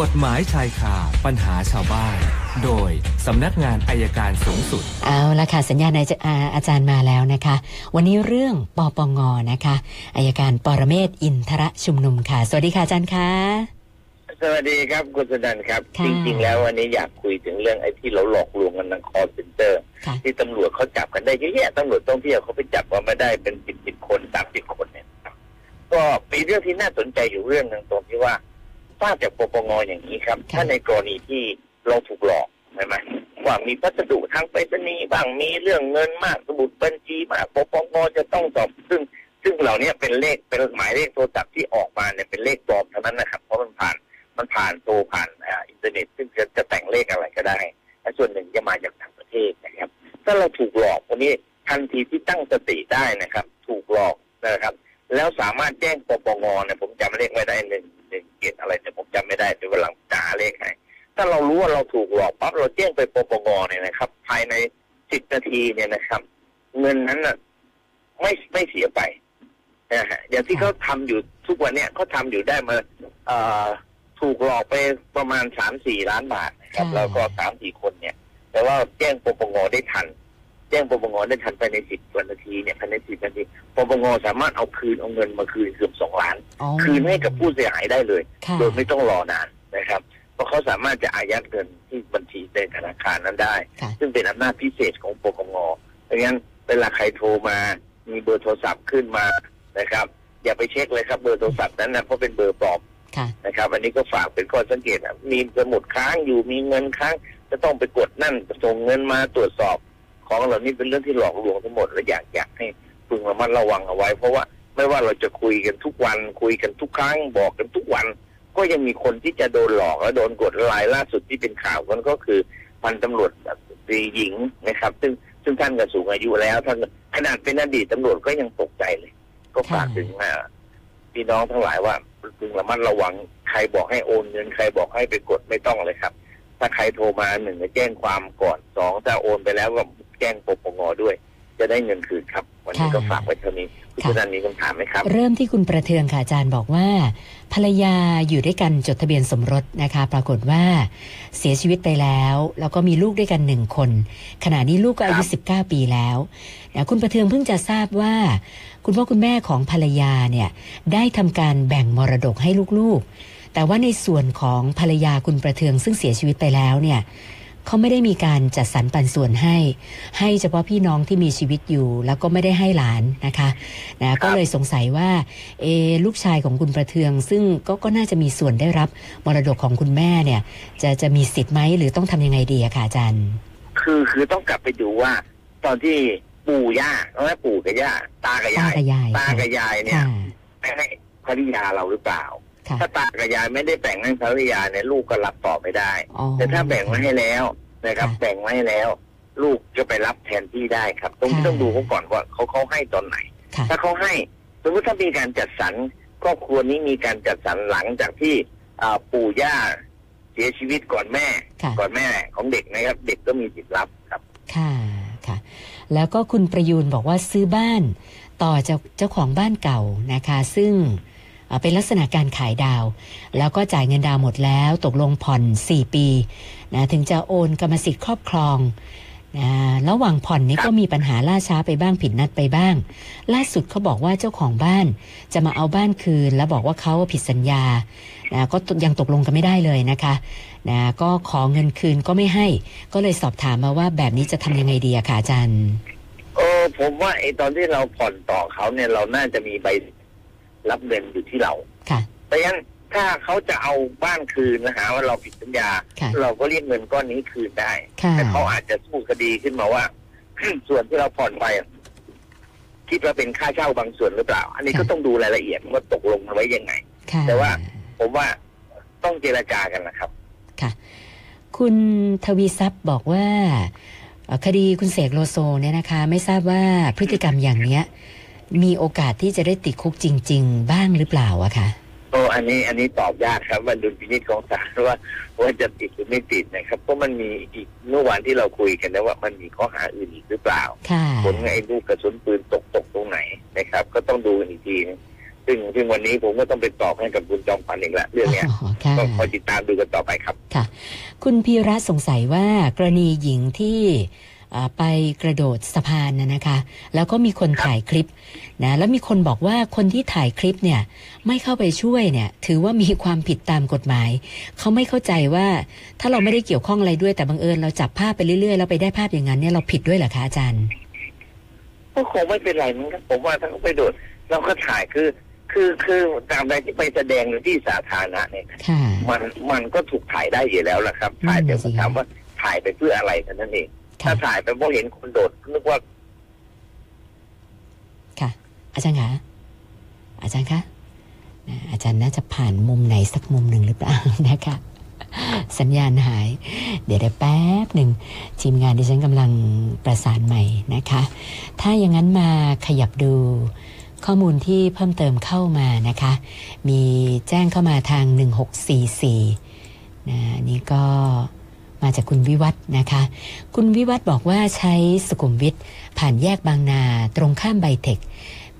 กฎหมายชายคาปัญหาชาวบ้าน โดยสำนักงานอัยการสูงสุด เอาละค่ะ สัญญาณอาอาจารย์มาแล้วนะคะ วันนี้เรื่องปปงนะคะอัยการปรเมศวร์อินทรชุมนุมค่ะ สวัสดีค่ะอาจารย์คะสวัสดีครับคุณสุนันท์ครับค่ะจริง ๆ แล้ววันนี้อยากคุยถึงเรื่องไอ้ที่เราหลอกลวงกันทางคอลเซ็นเตอร์ค่ะที่ตำรวจเขาจับกันได้เยอะแยะตำรวจท่องเที่ยวเขาไปจับมาไม่ได้เป็นสิบสิบคนสามสิบคนเนี่ยนะครับก็มีเรื่องที่น่าสนใจอยู่เรื่องหนึ่งตรงที่ว่า ทราบจากปปงอย่างนี้ครับค่ะถ้าในกรณีที่เราถูกหลอกใช่ไหมว่ามีพัสดุทางไปรษณีย์บ้างมีเรื่องเงินบ้างสมุดบัญชีบ้างปปงจะต้องสอบซึ่ง ซึ่งเหล่านี้เป็นเลขเป็นหมายเลขโทรศัพท์ที่ออกมาเนี่ยเป็นเลขปลอมเท่านั้นนะครับ เพราะมันผ่านมันผ่านโทรผ่านอ่าอินเทอร์เน็ต ซึ่งจะจะแต่งเลขอะไรก็ได้และส่วนหนึ่งจะมาจากต่างประเทศนะครับ ถ้าเราถูกหลอกวันนี้ทันทีที่ตั้งสติได้นะครับ ถูกหลอกนะครับ แล้วสามารถแจ้งปปงเนี่ยผมจำเลขไม่ได้หนึ่งหนึ่งเจ็ดอะไรแต่ยผม จำไม่ได้เดี๋ยววันหลังจะหาเลขให้ถ้าเรารู้ว่าเราถูกหลอกปั๊บเราแจ้งไปปปงเนี่ยนะครับ ภายในสิบนาทีเนี่ยนะครับ เงินนั้นน่ะไม่ไม่เสียไปนะฮะอย่างที่เขาทำอยู่ทุกวันเนี่ยเขาทำอยู่ได้มาเอ่อถูกหลอกไปประมาณสามสี่ล้านบาทนะครับค่ะแล้วก็สามสี่คนเนี่ย แต่ว่าแจ้งปปงได้ทัน แจ้งปปงได้ทันภายในสิบวันนาทีเนี่ยภายในสิบนาทีปปงสามารถเอาคืนเอาเงินมาคืนเกือบสองล้านอ๋อคืนให้กับผู้เสียหายได้เลยค่ะโดยไม่ต้องรอนานนะครับ เพราะเขาสามารถจะอายัดเงินที่บัญชีในธนาคารนั้นได้ค่ะซึ่งเป็นอำนาจพิเศษของปปงดังนั้นเวลาใครโทรมามีเบอร์โทรศัพท์ขึ้นมานะครับ อย่าไปเช็คเลยครับเบอร์โทรศัพท์นั้นนะเพราะเป็นเบอร์ปลอมค่ะนะครับ อันนี้ก็ฝากเป็นข้อสังเกตนะมีสมุดค้างอยู่มีเงินค้างจะต้องไปกดนั่นส่งเงินมาตรวจสอบ ของเหล่านี้เป็นเรื่องที่หลอกลวงทั้งหมดและอยากอยากให้พึงระมัดระวังเอาไว้ เพราะว่าไม่ว่าเราจะคุยกันทุกวัน คุยกันทุกครั้งบอกกันทุกวัน ก็ยังมีคนที่จะโดนหลอกและโดนกดรายล่าสุดที่เป็นข่าวกันก็คือพันตำรวจตรีหญิงนะครับ ซึ่งซึ่งท่านก็สูงอายุแล้วท่านขนาดเป็นอดีตตำรวจก็ยังตกใจเลย ก็ฝากถึงอ่าพี่น้องทั้งหลายว่าพึงระมัดระวังใครบอกให้โอนเงินใครบอกให้ไปกดไม่ต้องเลยครับ ถ้าใครโทรมาหนึ่งแจ้งความก่อนสองถ้าโอนไปแล้วก็ แจ้งปปงด้วย จะได้เงินคืนครับ วันนี้ค่ะก็ฝากไว้เท่านี้คุณค่ะสุนันท์มีคำถามไหมครับ เริ่มที่คุณประเทืองค่ะอาจารย์บอกว่า ภรรยาอยู่ด้วยกันจดทะเบียนสมรสนะคะ ปรากฏว่าเสียชีวิตไปแล้ว แล้วก็มีลูกด้วยกันหนึ่งคน ขณะนี้ลูกก็อายุครับ19 ปีแล้วนะคุณประเทืองเพิ่งจะทราบว่า คุณพ่อคุณแม่ของภรรยาเนี่ยได้ทำการแบ่งมรดกให้ลูกๆ แต่ว่าในส่วนของภรรยาคุณประเทืองซึ่งเสียชีวิตไปแล้วเนี่ย เขาไม่ได้มีการจัดสรรปันส่วนให้ ให้เฉพาะพี่น้องที่มีชีวิตอยู่ แล้วก็ไม่ได้ให้หลานนะคะนะก็เลยสงสัยว่าเอะลูกชายของคุณประเทือง ซึ่งก็ก็น่าจะมีส่วนได้รับมรดกของคุณแม่เนี่ย จะจะมีสิทธิ์ไหมหรือต้องทำยังไงดีอะค่ะอาจารย์ คือคือต้องกลับไปดูว่า ตอนที่ปู่ย่าเอาไว้ปู่กับย่าตากับยายตากับยายตากับยายเนี่ยค่ะไปให้ภริยาเราหรือเปล่าค่ะ ถ้าตากับยายไม่ได้แบ่งให้ภริยาเนี่ยลูกก็รับต่อไม่ได้ อ๋อ แต่ถ้าแบ่งไว้ให้แล้วนะครับ ค่ะแบ่งไว้ให้แล้ว ลูกจะไปรับแทนที่ได้ครับต้องค่ะ ต้องดูเขาก่อนว่าเขาเขาให้ตอนไหน ค่ะ ถ้าเขาให้สมมติถ้ามีการจัดสรรครอบครัวนี้มีการจัดสรรหลังจากที่อ่าปู่ย่าเสียชีวิตก่อนแม่ ค่ะ ก่อนแม่ของเด็กนะครับ เด็กก็มีสิทธิ์รับครับ ค่ะค่ะ แล้วก็คุณประยูนบอกว่าซื้อบ้าน ต่อจากเจ้าของบ้านเก่านะคะ ซึ่ง เอ่อเป็นลักษณะการขายดาว แล้วก็จ่ายเงินดาวน์หมดแล้ว ตกลงผ่อน 4 ปีนะถึงจะโอนกรรมสิทธิ์ครอบครองนะระหว่างผ่อนนี้ครับก็มีปัญหาล่าช้าไปบ้างผิดนัดไปบ้าง ล่าสุดเขาบอกว่าเจ้าของบ้าน จะมาเอาบ้านคืน แล้วบอกว่าเขาผิดสัญญานะก็ยังตกลงกันไม่ได้เลยนะคะนะก็ขอเงินคืนก็ไม่ให้ ก็เลยสอบถามมาว่าแบบนี้จะทำยังไงดีอะคะอาจารย์ เออผมว่าไอ้ตอนที่เราผ่อนต่อเขาเนี่ยเราน่าจะมีใบ รับเงินอยู่ที่เราค่ะเพราะฉะนั้นถ้าเขาจะเอาบ้านคืนนะหาว่าเราผิดสัญญาค่ะเราก็เรียกเงินก้อนนี้คืนได้ค่ะแต่เขาอาจจะสู้คดีขึ้นมาว่า ส่วนที่เราผ่อนไปอะคิดว่าเป็นค่าเช่าบางส่วนหรือเปล่า อันนี้ก็ต้องดูรายละเอียดว่าตกลงกันไว้ยังไงค่ะแต่ว่าผมว่าต้องเจรจากันนะครับ ค่ะ คุณทวีทรัพย์บอกว่าเอ่อคดีคุณเสกโลโซเนี่ยนะคะ ไม่ทราบว่าพฤติกรรมอย่างเนี้ย มีโอกาสที่จะได้ติดคุกจริง ๆ บ้างหรือเปล่าอะคะโอ้อันนี้อันนี้ตอบยากครับว่าดุลพินิจของศาลว่าว่าจะติดหรือไม่ติดนะครับเพราะมันมีอีกเมื่อวานที่เราคุยกันนะว่ามันมีข้อหาอื่นอีกหรือเปล่าค่ะผลไอ้ลูกกระสุนปืนตกตกตรงไหนนะครับ ก็ต้องดูกันอีกทีนึงซึ่งซึ่งวันนี้ผมก็ต้องไปตอบให้กับคุณจอมขวัญอีกแล้วเรื่องเนี้ยอ๋อค่ะก็คอยติดตามดูกันต่อไปครับคุณพีระสงสัยว่ากรณีหญิงที่อ่า ไปกระโดดสะพานนะนะคะ แล้วก็มีคนถ่ายคลิปนะแล้วมีคนบอกว่าคนที่ถ่ายคลิปเนี่ยไม่เข้าไปช่วยเนี่ยถือว่ามีความผิดตามกฎหมาย เขาไม่เข้าใจว่าถ้าเราไม่ได้เกี่ยวข้องอะไรด้วยแต่บังเอิญเราจับภาพไปเรื่อยๆเราไปได้ภาพอย่างนั้นเนี่ยเราผิดด้วยเหรอคะอาจารย์ก็คงไม่เป็นไรมั้งครับผมว่าถ้าเขาไปโดดเราก็ถ่ายคือคือคือตามใดที่ไปแสดงในที่สาธารณะเนี่ยค่ะมันมันก็ถูกถ่ายได้อยู่แล้วล่ะครับ ถ่ายแต่นั่นน่ะสิถามว่าถ่ายไปเพื่ออะไรเท่านั้นเองค่ะ ถ้าถ่ายไปเพราะเห็นคนโดดนึกว่า ค่ะ อาจารย์คะอาจารย์คะนะอาจารย์น่าจะผ่านมุมไหนสักมุมหนึ่งหรือเปล่านะคะสัญญาณหาย เดี๋ยวได้แป๊บหนึ่งทีมงานดิฉันกำลังประสานใหม่นะคะ ถ้าอย่างนั้นมาขยับดูข้อมูลที่เพิ่มเติมเข้ามานะคะ มีแจ้งเข้ามาทาง 1644นะนี่ก็ มาจากคุณวิวัฒน์นะคะ คุณวิวัฒน์บอกว่าใช้สุขุมวิทผ่านแยกบางนาตรงข้ามไบเทค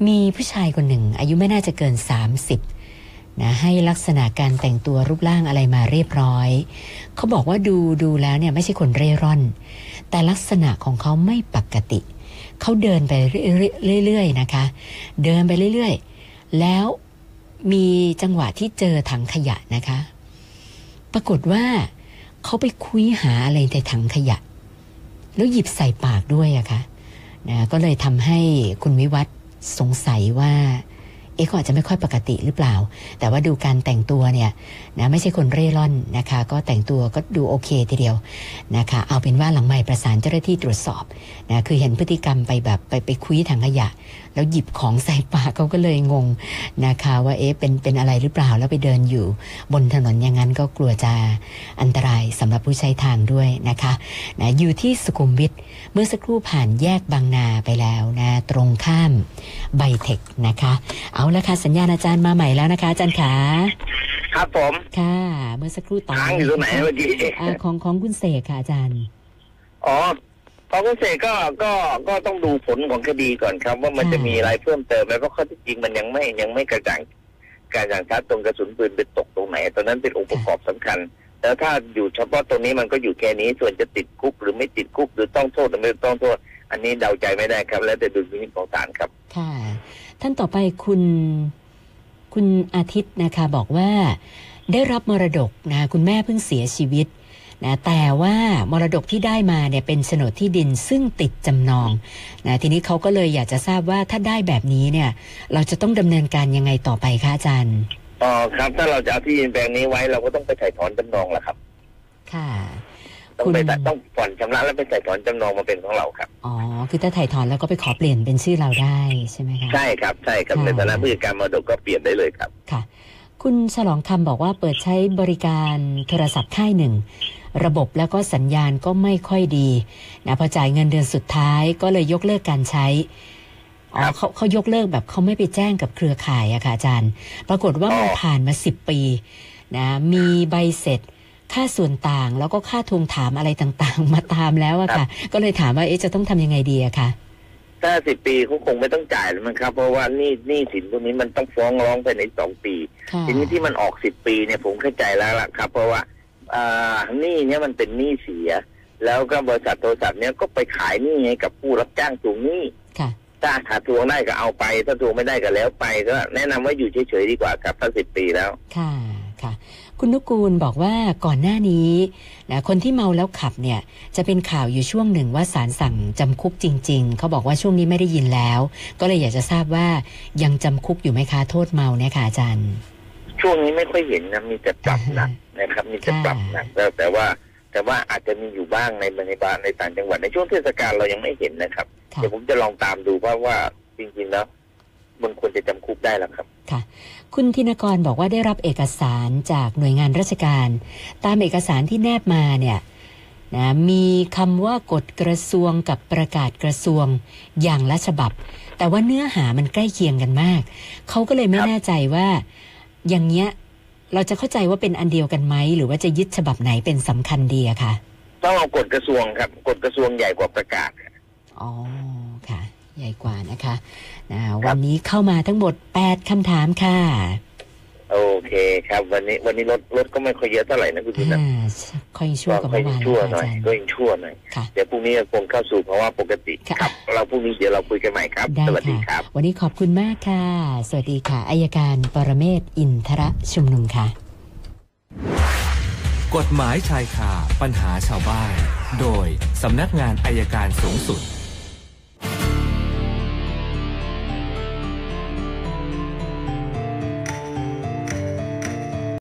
มีผู้ชายคนหนึ่ง อายุไม่น่าจะเกิน 30นะให้ลักษณะการแต่งตัวรูปร่างอะไรมาเรียบร้อย เขาบอกว่าดูดูแล้วเนี่ยไม่ใช่คนเร่ร่อน แต่ลักษณะของเขาไม่ปกติ เขาเดินไปเรื่อยๆนะคะ เดินไปเรื่อยๆ แล้วมีจังหวะที่เจอถังขยะนะคะ ปรากฏว่า เขาไปคุยหาอะไรในถังขยะ แล้วหยิบใส่ปากด้วยอะคะ่ะนะก็เลยทำให้คุณวิวัฒน์สงสัยว่า เอ๊ะเขาอาจจะไม่ค่อยปกติหรือเปล่า แต่ว่าดูการแต่งตัวเนี่ยนะไม่ใช่คนเร่ร่อนนะคะ ก็แต่งตัวก็ดูโอเคทีเดียวนะคะ เอาเป็นว่าหลังไม่ประสานเจ้าหน้าที่ตรวจสอบนะคือเห็นพฤติกรรมไปแบบไปไปคุยถังขยะ แล้วหยิบของใส่ปากเขาก็เลยงงนะคะว่าเอ๊ะเป็นเป็นอะไรหรือเปล่าแล้วไปเดินอยู่ บนถนนอย่างนั้นก็กลัวจะอันตรายสำหรับผู้ใช้ทางด้วยนะคะนะอยู่ที่สุขุมวิทเมื่อสักครู่ผ่านแยกบางนาไปแล้วนะตรงข้ามไบเทคนะคะเอาละค่ะสัญญาณอาจารย์มาใหม่แล้วนะคะ อาจารย์ขาครับผมค่ะ เมื่อสักครู่ต่อค้างอยู่ตรงไหนเมื่อกี้อ่าของของคุณเสกค่ะอาจารย์อ๋อพอเกษตรก็ก็ก็ต้องดูผลของคดีก่อนครับ ว่ามันค่ะจะมีอะไรเพิ่มเติมไหมเพราะข้อเที่จริงมันยังไม่ยังไม่กระจ่างกระจ่างชัดตรงกระสุนปืนไปตกตรงไหนตอนนั้นเป็นองค์ประกอบสำคัญแล้วถ้าอยู่เฉพาะตรงนี้มันก็อยู่แค่นี้ส่วนจะติดคุกหรือไม่ติดคุกหรือต้องโทษหรือไม่ต้องโทษ อันนี้เดาใจไม่ได้ครับ แล้วแต่ดุลพินิจของศาลครับ ค่ะ ท่านต่อไปคุณคุณอาทิตย์นะคะบอกว่าได้รับมรดกนะคุณแม่เพิ่งเสียชีวิตนะแต่ว่ามรดกที่ได้มาเนี่ยเป็นโฉนดที่ดินซึ่งติดจำนองนะทีนี้เขาก็เลยอยากจะทราบว่าถ้าได้แบบนี้เนี่ย เราจะต้องดำเนินการยังไงต่อไปคะอาจารย์อ๋อครับ ถ้าเราจะเอาที่ดินแปลงนี้ไว้เราก็ต้องไปถ่ายถอนจำนองแหละครับ ค่ะ ต้องคุณไปตัดต้องผ่อนชำระแล้วไปถ่ายถอนจำนองมาเป็นของเราครับอ๋อคือถ้าถ่ายถอนแล้วก็ไปขอเปลี่ยนเป็นชื่อเราได้ใช่ไหมคะใช่ครับใช่ครับค่ะในฐานะผู้จัดการมรดกก็เปลี่ยนได้เลยครับค่ะ คุณฉลองคำบอกว่าเปิดใช้บริการโทรศัพท์ค่ายหนึ่งระบบแล้วก็สัญญาณก็ไม่ค่อยดีนะพอจ่ายเงินเดือนสุดท้ายก็เลยยกเลิกการใช้อ๋อครับเขาเขายกเลิกแบบเขาไม่ไปแจ้งกับเครือข่ายอะค่ะอาจารย์ ปรากฏว่ามันอ๋อผ่านมาสิบปีนะมีใบเสร็จ ค่าส่วนต่างแล้วก็ค่าทวงถามอะไรต่างๆ มาตามแล้วอะค่ะ ก็เลยถามว่าเอ๊ะจะต้องทำยังไงดีอะคะถ้าสิบปีเขาคงไม่ต้องจ่ายแล้วมั้งครับ เพราะว่าหนี่นี่สินพวกนี้มันต้องฟ้องร้องภายในสองปีค่ะทีนี้ที่มันออกสิบปีเนี่ยผมเข้าใจแล้วล่ะครับ เพราะว่าอ่าหนี้เนี่ยมันเป็นหนี้เสีย แล้วก็บริษัทโทรศัพท์เนี่ยก็ไปขายหนี้ให้กับผู้รับจ้างทวงหนี้ค่ะถ้าหาทวงได้ก็เอาไป ถ้าทวงไม่ได้ก็แล้วไปก็แนะนำว่าอยู่เฉยๆดีกว่าครับถ้าสิบปีแล้วค่ะค่ะ คุณนุกูลบอกว่าก่อนหน้านี้นะคนที่เมาแล้วขับเนี่ยจะเป็นข่าวอยู่ช่วงหนึ่งว่าศาลสั่งจำคุกจริง ๆ เขาบอกว่าช่วงนี้ไม่ได้ยินแล้ว ก็เลยอยากจะทราบว่ายังจำคุกอยู่ไหมคะโทษเมาเนี่ยค่ะอาจารย์ ช่วงนี้ไม่ค่อยเห็นนะมีแต่ปรับหนักนะครับมีแต่ปรับหนักแต่แต่ว่าแต่ว่าอาจจะมีอยู่บ้างในในบ้านในต่างจังหวัดในช่วงเทศกาลเรายังไม่เห็นนะครับค่ะเดี๋ยวผมจะลองตามดูเพราะว่าจริงๆแล้ว มันควรจะจำคุกได้แล้วครับ ค่ะ คุณธินกรบอกว่าได้รับเอกสารจากหน่วยงานราชการ ตามเอกสารที่แนบมาเนี่ยนะมีคำว่ากฎกระทรวงกับประกาศกระทรวงอย่างละฉบับ แต่ว่าเนื้อหามันใกล้เคียงกันมาก เขาก็เลยไม่ครับแน่ใจว่าอย่างเงี้ยเราจะเข้าใจว่าเป็นอันเดียวกันไหมหรือว่าจะยึดฉบับไหนเป็นสำคัญดีอะคะต้องเอากฎกระทรวงครับกฎกระทรวงใหญ่กว่าประกาศอ๋อค่ะ ใหญ่กว่านะคะนะวันนี้เข้ามาทั้งหมด8คำถามค่ะ โอเคครับ วันนี้วันนี้รถรถก็ไม่ค่อยเยอะเท่าไหร่นะคุณจุนันอ่าค่อยชั่วก็กว่าค่อเมื่ยอวานชั่วนะหน่คะอยอาจารย์ก็ยังชั่วหน่อยค่ะเดี๋ยวพรุ่งนี้คงเข้าสู่ภาวะปกติค่ะครับเราพรุ่งนี้เดี๋ยวเราคุยกันใหม่ครับได้สวัสดีคค่ะรับ วันนี้ขอบคุณมากค่ะ สวัสดีค่ะอายการปรเมศวร์อินทรชุมนุมค่ะ กฎหมายชายคาปัญหาชาวบ้าน โดยสำนักงานอายการสูงสุด